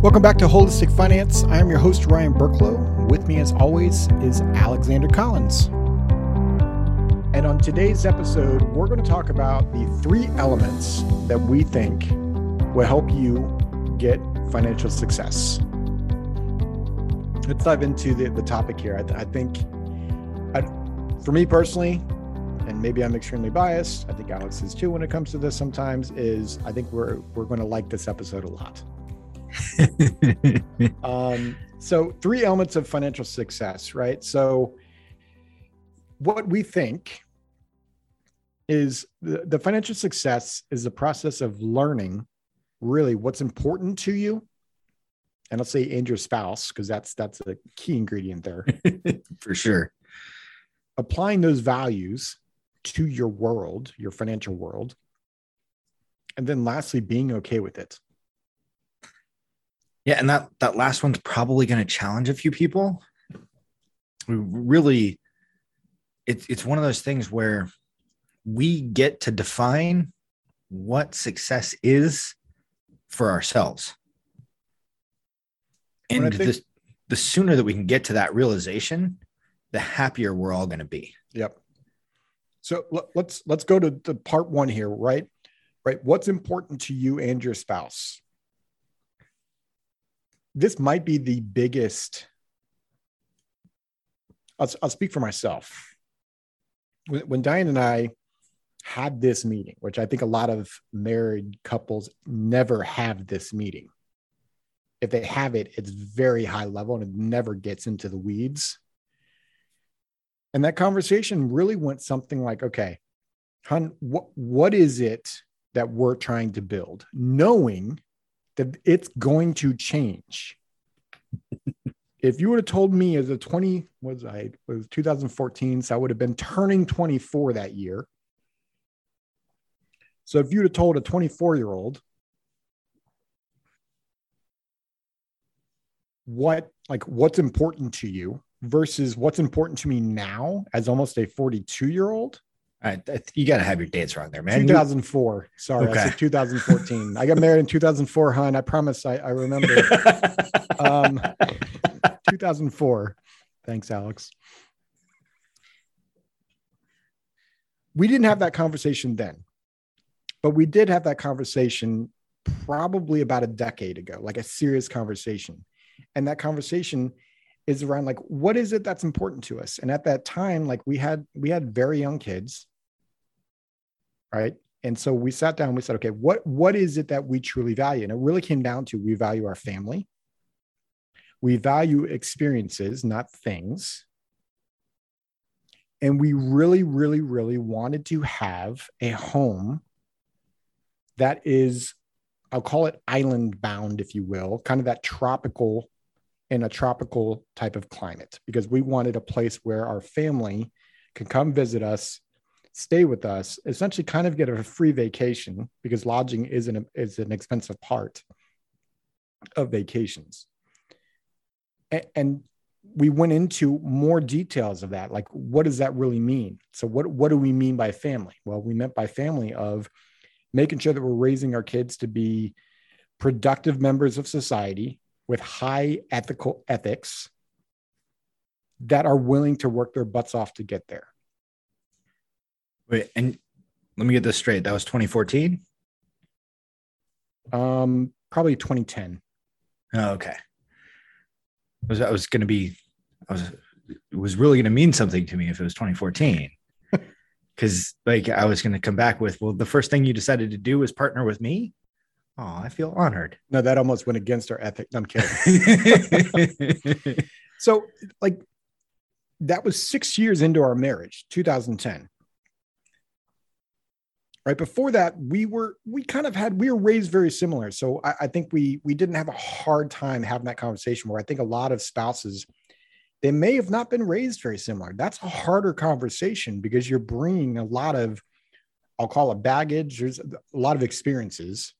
Welcome back to Holistic Finance. I am your host, Ryan Burklow. With me, as always, is Alexander Collins. And on today's episode, we're going to talk about the three elements that we think will help you get financial success. Let's dive into the, the topic here. I, I think, I, for me personally, and maybe I'm extremely biased. I think Alex is too when it comes to this sometimes, is I think we're we're going to like this episode a lot. um, so, three elements of financial success, right? So, what we think is the, the financial success is the process of learning really what's important to you. And I'll say and your spouse, because that's that's a key ingredient there. For sure. Applying those values to your world, your financial world. And then lastly, being okay with it. Yeah, and that that last one's probably going to challenge a few people. We really it's it's one of those things where we get to define what success is for ourselves. And think, the, the sooner that we can get to that realization, the happier we're all going to be. Yep. So let's let's go to the part one here, right? Right. What's important to you and your spouse? This might be the biggest. I'll, I'll speak for myself. When, when Diane and I had this meeting, which I think a lot of married couples never have this meeting. If they have it, it's very high level and it never gets into the weeds. And that conversation really went something like, okay, hon, what, what is it that we're trying to build? Knowing that it's going to change. if you would have told me as a 20 was I was 2014, so I would have been turning 24 that year. So if you would have told a 24 year old what like what's important to you versus what's important to me now as almost a 42 year old right, you got to have your dates wrong there, man. 2004. Sorry, okay. I said 2014. I got married in 2004, hon. I promise I, I remember. um, 2004. Thanks, Alex. We didn't have that conversation then, but we did have that conversation probably about a decade ago, like a serious conversation. And that conversation is around like what is it that's important to us? And at that time like we had we had very young kids right? And so we sat down we said okay what what is it that we truly value? And it really came down to we value our family. We value experiences not things. And we really really really wanted to have a home that is i'll call it island bound if you will kind of that tropical in a tropical type of climate because we wanted a place where our family can come visit us, stay with us, essentially kind of get a free vacation because lodging is an, is an expensive part of vacations. And, and we went into more details of that. Like, what does that really mean? So, what, what do we mean by family? Well, we meant by family of making sure that we're raising our kids to be productive members of society with high ethical ethics that are willing to work their butts off to get there. Wait, and let me get this straight. That was 2014? Um, probably 2010. Oh, okay. I was, I was going to be, I was, it was really going to mean something to me if it was 2014. Cause like I was going to come back with, well, the first thing you decided to do was partner with me. Oh, I feel honored. No, that almost went against our ethic. I'm kidding. so, like, that was six years into our marriage, 2010. Right before that, we were we kind of had we were raised very similar. So I, I think we we didn't have a hard time having that conversation. Where I think a lot of spouses they may have not been raised very similar. That's a harder conversation because you're bringing a lot of I'll call it baggage. There's a lot of experiences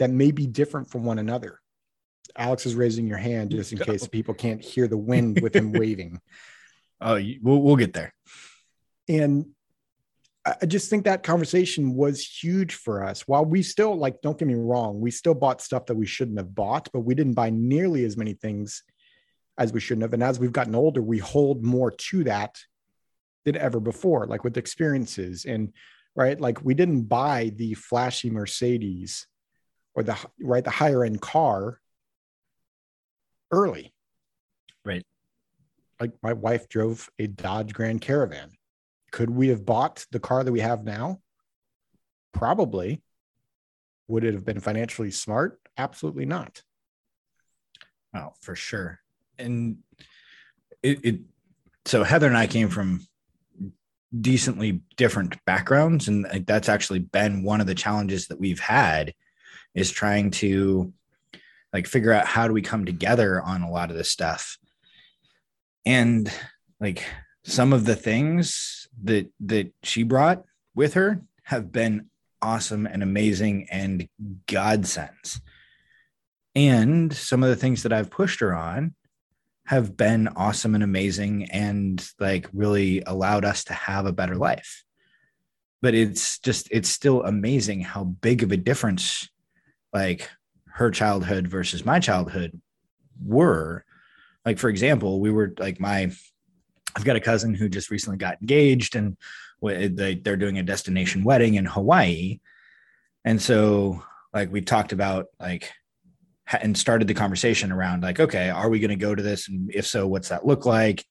that may be different from one another. Alex is raising your hand just in case people can't hear the wind with him waving. Oh, we'll, we'll get there. And I just think that conversation was huge for us. While we still like, don't get me wrong, we still bought stuff that we shouldn't have bought, but we didn't buy nearly as many things as we shouldn't have. And as we've gotten older, we hold more to that than ever before, like with experiences and right. Like we didn't buy the flashy Mercedes or the right the higher end car early. Right. Like my wife drove a Dodge Grand Caravan could we have bought the car that we have now? Probably. Would it have been financially smart? Absolutely not. Oh, for sure. And it, it so Heather and I came from decently different backgrounds and that's actually been one of the challenges that we've had is trying to like figure out how do we come together on a lot of this stuff and like some of the things that that she brought with her have been awesome and amazing and godsends. And some of the things that I've pushed her on have been awesome and amazing and like really allowed us to have a better life. But it's just, it's still amazing how big of a difference like her childhood versus my childhood were. Like, for example, we were like, my I've got a cousin who just recently got engaged and they're doing a destination wedding in Hawaii. And so, like, we talked about, like, and started the conversation around, like, okay, are we going to go to this? And if so, what's that look like?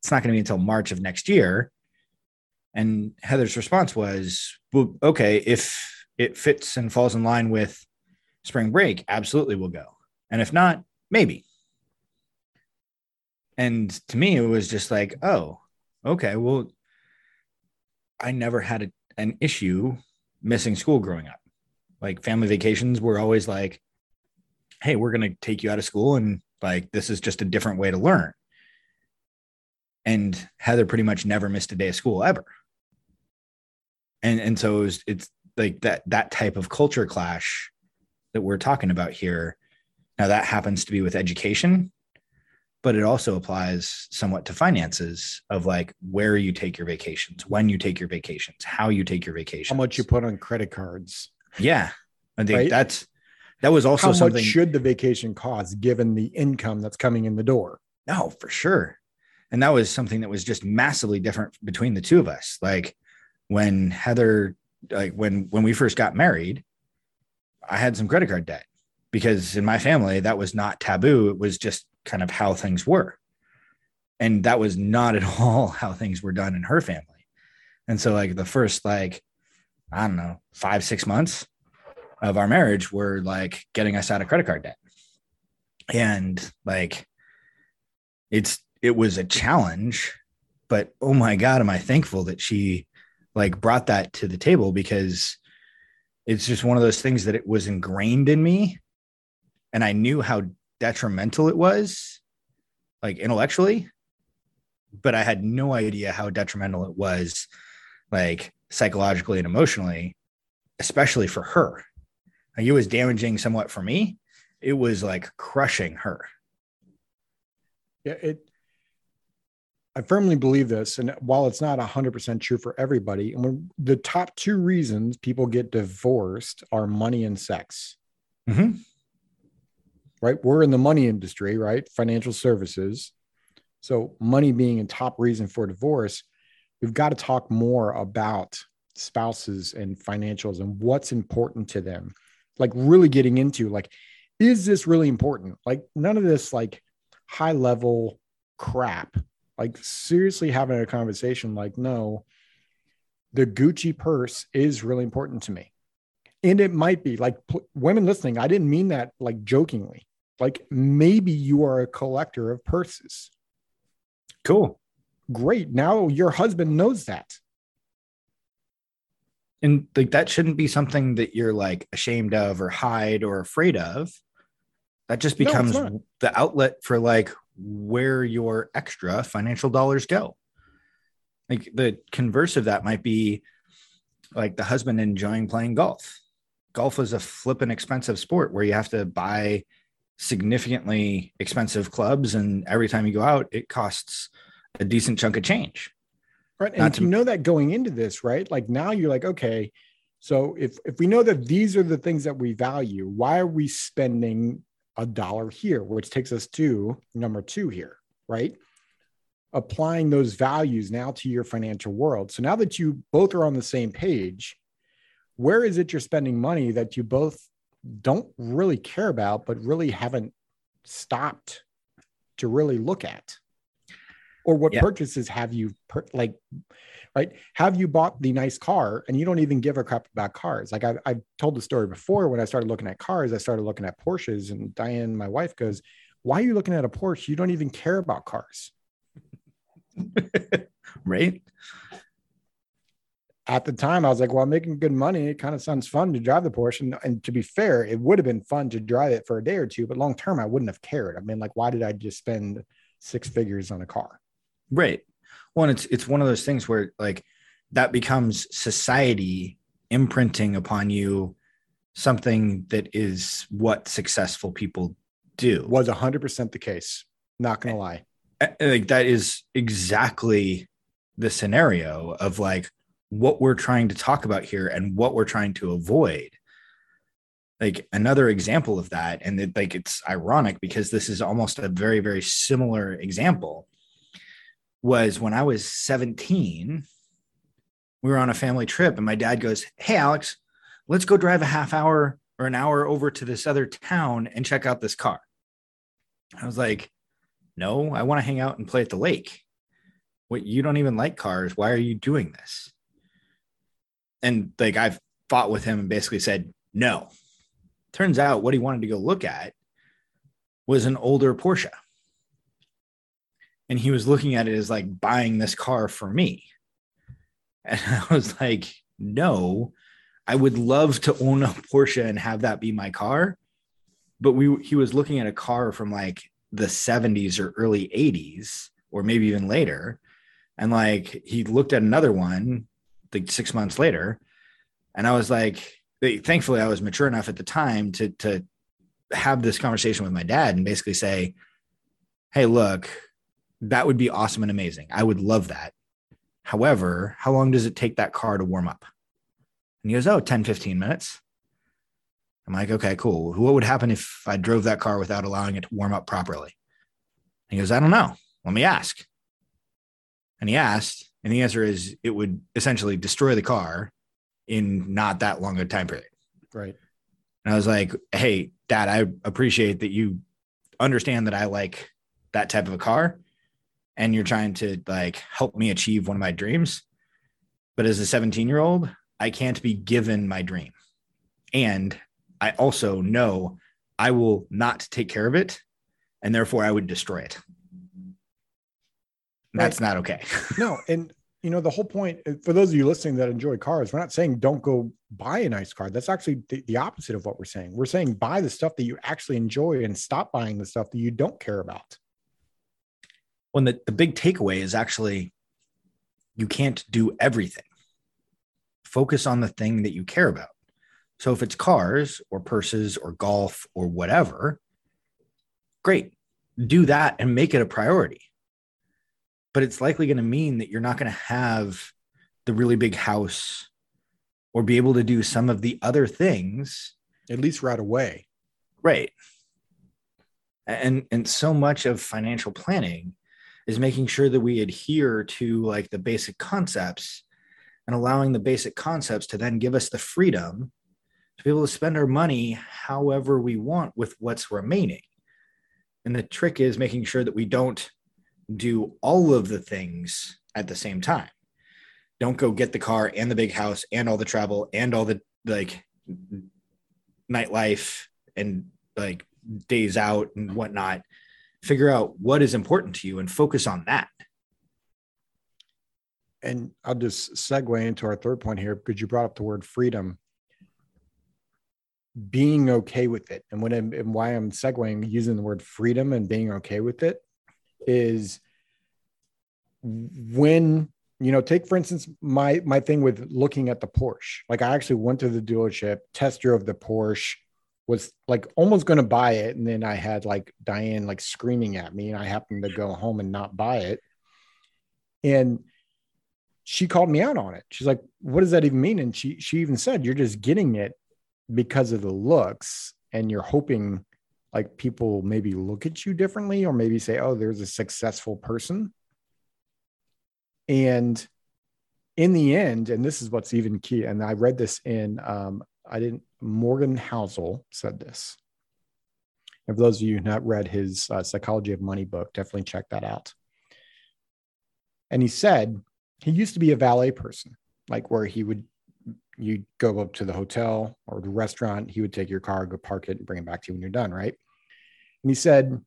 It's not going to be until March of next year. And Heather's response was, well, okay, if it fits and falls in line with spring break, absolutely we'll go. And if not, maybe. And to me, it was just like, oh, okay, well, I never had a, an issue missing school growing up. Like family vacations were always like, hey, we're going to take you out of school and like this is just a different way to learn. And Heather pretty much never missed a day of school ever. And and so it was, it's like that that type of culture clash that we're talking about here. Now that happens to be with education but it also applies somewhat to finances of like where you take your vacations, when you take your vacations, how you take your vacations, how much you put on credit cards. Yeah. I think right? that's that was also how something much should the vacation cost given the income that's coming in the door? No, for sure. And that was something that was just massively different between the two of us. Like when Heather, like when when we first got married, I had some credit card debt because in my family that was not taboo. It was just kind of how things were. And that was not at all how things were done in her family. And so, like, the first, like, I don't know, five, six months of our marriage were like getting us out of credit card debt. And like, it's, it was a challenge, but oh my God, am I thankful that she like brought that to the table because it's just one of those things that it was ingrained in me. And I knew how detrimental it was, like intellectually, but I had no idea how detrimental it was, like psychologically and emotionally, especially for her. Like it was damaging somewhat for me. It was like crushing her. Yeah, it. I firmly believe this, and while it's not hundred percent true for everybody, and when the top two reasons people get divorced are money and sex. Mm-hmm right? We're in the money industry, right? Financial services. So, money being a top reason for divorce, we've got to talk more about spouses and financials and what's important to them. Like, really getting into like, is this really important? Like, none of this like high level crap. Like, seriously having a conversation like, no, the Gucci purse is really important to me. And it might be like p- women listening, I didn't mean that like jokingly. Like maybe you are a collector of purses. Cool. Great. Now your husband knows that. And like that shouldn't be something that you're like ashamed of or hide or afraid of. That just becomes no, the outlet for like where your extra financial dollars go. Like the converse of that might be like the husband enjoying playing golf. Golf is a flippin' expensive sport where you have to buy significantly expensive clubs and every time you go out it costs a decent chunk of change Right. And to- you know that going into this, right? Like now you're like, okay, so if if we know that these are the things that we value, why are we spending a dollar here? Which takes us to number two here, right? Applying those values now to your financial world. So now that you both are on the same page, where is it you're spending money that you both don't really care about, but really haven't stopped to really look at? Or what Yeah. purchases have you per- like, right? Have you bought the nice car and you don't even give a crap about cars? Like I've, I've told the story before when I started looking at cars, I started looking at Porsches, and Diane, my wife, goes, Why are you looking at a Porsche? You don't even care about cars. right? at the time, I was like, well, I'm making good money. It kind of sounds fun to drive the Porsche. And, and to be fair, it would have been fun to drive it for a day or two, but long term, I wouldn't have cared. I mean, like, why did I just spend six figures on a car? Right. Well, and it's it's one of those things where like that becomes society imprinting upon you something that is what successful people do. Was 100% the case. Not going to lie. Like that is exactly the scenario of like what we're trying to talk about here and what we're trying to avoid like another example of that and it, like it's ironic because this is almost a very very similar example was when i was 17 we were on a family trip and my dad goes hey alex let's go drive a half hour or an hour over to this other town and check out this car i was like no, I want to hang out and play at the lake. What you don't even like cars. Why are you doing this? And like I've fought with him and basically said, no. Turns out what he wanted to go look at was an older Porsche. And he was looking at it as like buying this car for me. And I was like, no, I would love to own a Porsche and have that be my car. But we he was looking at a car from like the 70s or early 80s or maybe even later and like he looked at another one like six months later and i was like thankfully i was mature enough at the time to to have this conversation with my dad and basically say hey look that would be awesome and amazing i would love that however how long does it take that car to warm up and he goes oh 10 15 minutes I'm like, okay, cool. What would happen if I drove that car without allowing it to warm up properly? He goes, I don't know. Let me ask. And he asked, and the answer is it would essentially destroy the car in not that long a time period. Right. And I was like, hey, dad, I appreciate that you understand that I like that type of a car and you're trying to like help me achieve one of my dreams. But as a 17 year old, I can't be given my dream. And I also know I will not take care of it, and therefore I would destroy it. That's not okay. No. And, you know, the whole point uh, for those of you listening that enjoy cars, we're not saying don't go buy a nice car. That's actually the, the opposite of what we're saying. We're saying buy the stuff that you actually enjoy and stop buying the stuff that you don't care about. When the, the big takeaway is actually you can't do everything. Focus on the thing that you care about. So if it's cars or purses or golf or whatever, great. Do that and make it a priority. But it's likely going to mean that you're not going to have the really big house or be able to do some of the other things At least right away. right and and so much of financial planning is making sure that we adhere to like the basic concepts and allowing the basic concepts to then give us the freedom to be able to spend our money however we want with what's remaining. And the trick is making sure that we don't do all of the things at the same time. Don't go get the car and the big house and all the travel and all the like nightlife and like days out and whatnot figure out what is important to you and focus on that And I'll just segue into our third point here because you brought up the word freedom. Being okay with it. And when I'm, and why I'm segueing using the word freedom and being okay with it is when you know take for instance my my thing with looking at the porsche like i actually went to the dealership test drove the porsche was like almost going to buy it and then i had like diane like screaming at me and i happened to go home and not buy it and she called me out on it. She's like, "What does that even mean?" And she she even said, "You're just getting it because of the looks, and you're hoping like people maybe look at you differently, or maybe say, oh, there's a successful person." And in the end, and this is what's even key, and I read this in um, I didn't Morgan Housel said this. And for those of you who not read his uh, Psychology of Money book, definitely check that out. And he said he used to be a valet person, like where he would you go up to the hotel or the restaurant, he would take your car, go park it, and bring it back to you when you're done, right? And he said,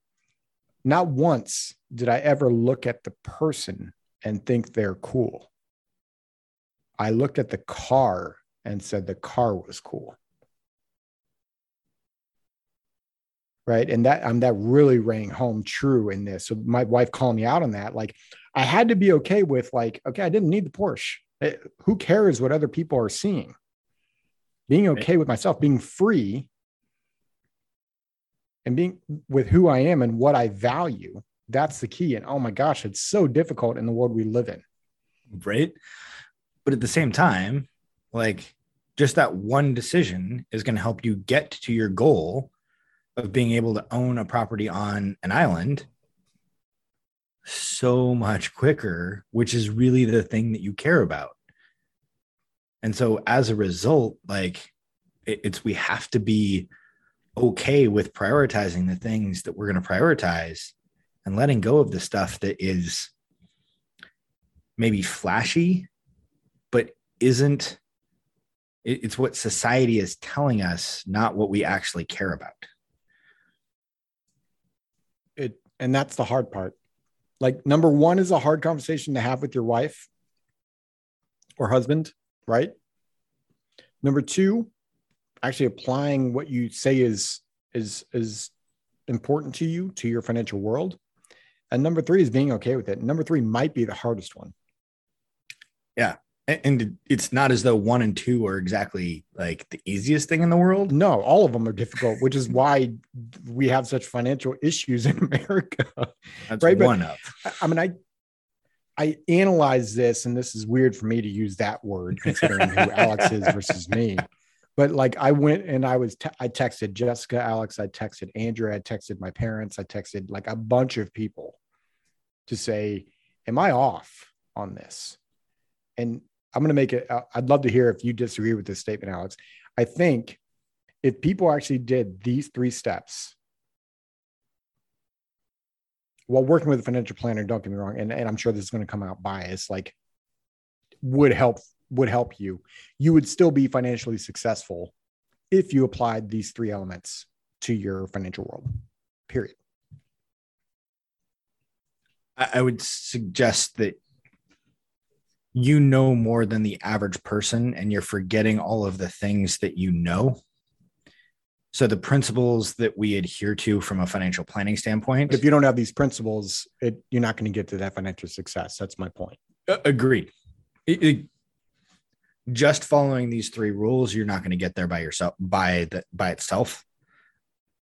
not once did I ever look at the person and think they're cool. I looked at the car and said the car was cool. Right. And that I'm um, that really rang home true in this. So my wife called me out on that, like I had to be okay with like, okay, I didn't need the Porsche. It, eh, who cares what other people are seeing? Being okay with myself, being free and being with who I am and what I value. That's the key. And oh my gosh, it's so difficult in the world we live in. Right. But at the same time, like just that one decision is going to help you get to your goal of being able to own a property on an island so much quicker, which is really the thing that you care about. And so as a result, like it's we have to be okay with prioritizing the things that we're going to prioritize and letting go of the stuff that is maybe flashy, but isn't it's what society is telling us, not what we actually care about. It and that's the hard part like number one is a hard conversation to have with your wife or husband, right? Number two, actually applying what you say is is is important to you to your financial world. And number three is being okay with it. Number three might be the hardest one. Yeah and it's not as though one and two are exactly like the easiest thing in the world. No, all of them are difficult, which is why we have such financial issues in America. That's right? one but, of. I mean, I I analyze this, and this is weird for me to use that word considering who Alex is versus me. But like, I went and I was te- I texted Jessica, Alex, I texted Andrew, I texted my parents, I texted like a bunch of people to say, "Am I off on this?" And I'm going to make it. Uh, I'd love to hear if you disagree with this statement, Alex. I think if people actually did these three steps while working with a financial planner, don't get me wrong, and, and I'm sure this is going to come out biased, like would help would help you. You would still be financially successful if you applied these three elements to your financial world. Period. I would suggest that you know more than the average person and you're forgetting all of the things that you know. So the principles that we adhere to from a financial planning standpoint. If you don't have these principles, it, you're not going to get to that financial success. That's my point. Uh, agreed. It, it, just following these three rules, you're not going to get there by yourself by the, by itself.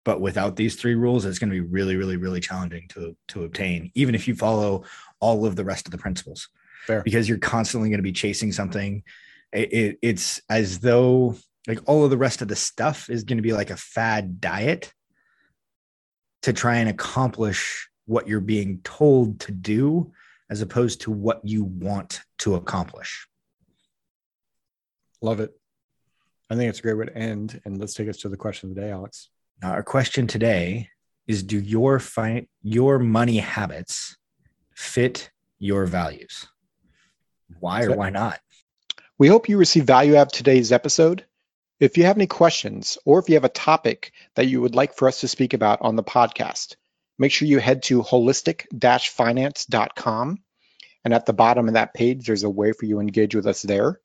But without these three rules, it's going to be really, really, really challenging to to obtain, even if you follow all of the rest of the principles. Fair. because you're constantly going to be chasing something. It, it, it's as though like all of the rest of the stuff is going to be like a fad diet to try and accomplish what you're being told to do as opposed to what you want to accomplish. Love it. I think it's a great way to end. And let's take us to the question of the day, Alex. Now, our question today is Do your fi- your money habits fit your values? Why or why not? We hope you receive value out of today's episode. If you have any questions or if you have a topic that you would like for us to speak about on the podcast, make sure you head to holistic-finance.com. And at the bottom of that page, there's a way for you to engage with us there.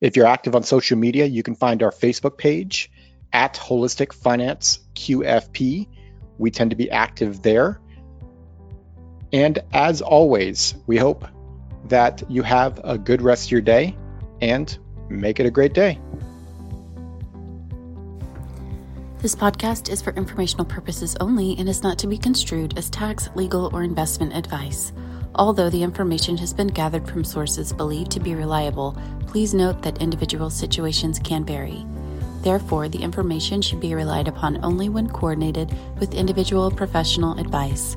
If you're active on social media, you can find our Facebook page at Holistic Finance QFP. We tend to be active there. And as always, we hope that you have a good rest of your day and make it a great day. This podcast is for informational purposes only and is not to be construed as tax, legal, or investment advice. Although the information has been gathered from sources believed to be reliable, please note that individual situations can vary. Therefore, the information should be relied upon only when coordinated with individual professional advice.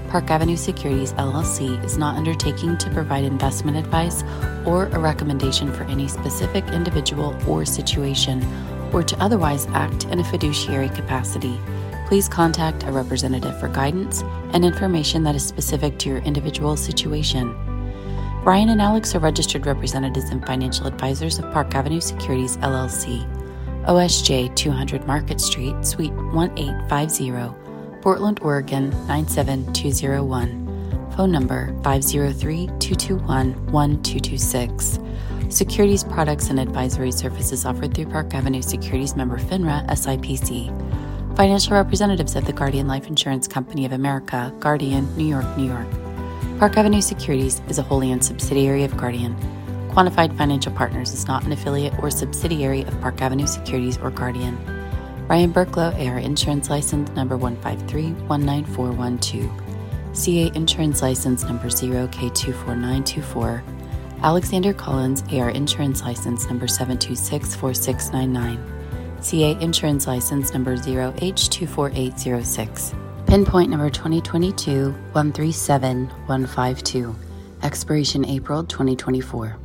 Park Avenue Securities LLC is not undertaking to provide investment advice or a recommendation for any specific individual or situation, or to otherwise act in a fiduciary capacity. Please contact a representative for guidance and information that is specific to your individual situation. Brian and Alex are registered representatives and financial advisors of Park Avenue Securities LLC, OSJ 200 Market Street, Suite 1850. Portland, Oregon 97201. Phone number 503 221 1226. Securities products and advisory services offered through Park Avenue Securities member FINRA SIPC. Financial representatives of the Guardian Life Insurance Company of America, Guardian, New York, New York. Park Avenue Securities is a wholly owned subsidiary of Guardian. Quantified Financial Partners is not an affiliate or subsidiary of Park Avenue Securities or Guardian. Ryan Burklow, AR Insurance License number 153-19412. CA Insurance License number 0K24924. Alexander Collins, AR Insurance License number 7264699. CA Insurance License number 0H24806. Pinpoint number 2022 137152. Expiration April 2024.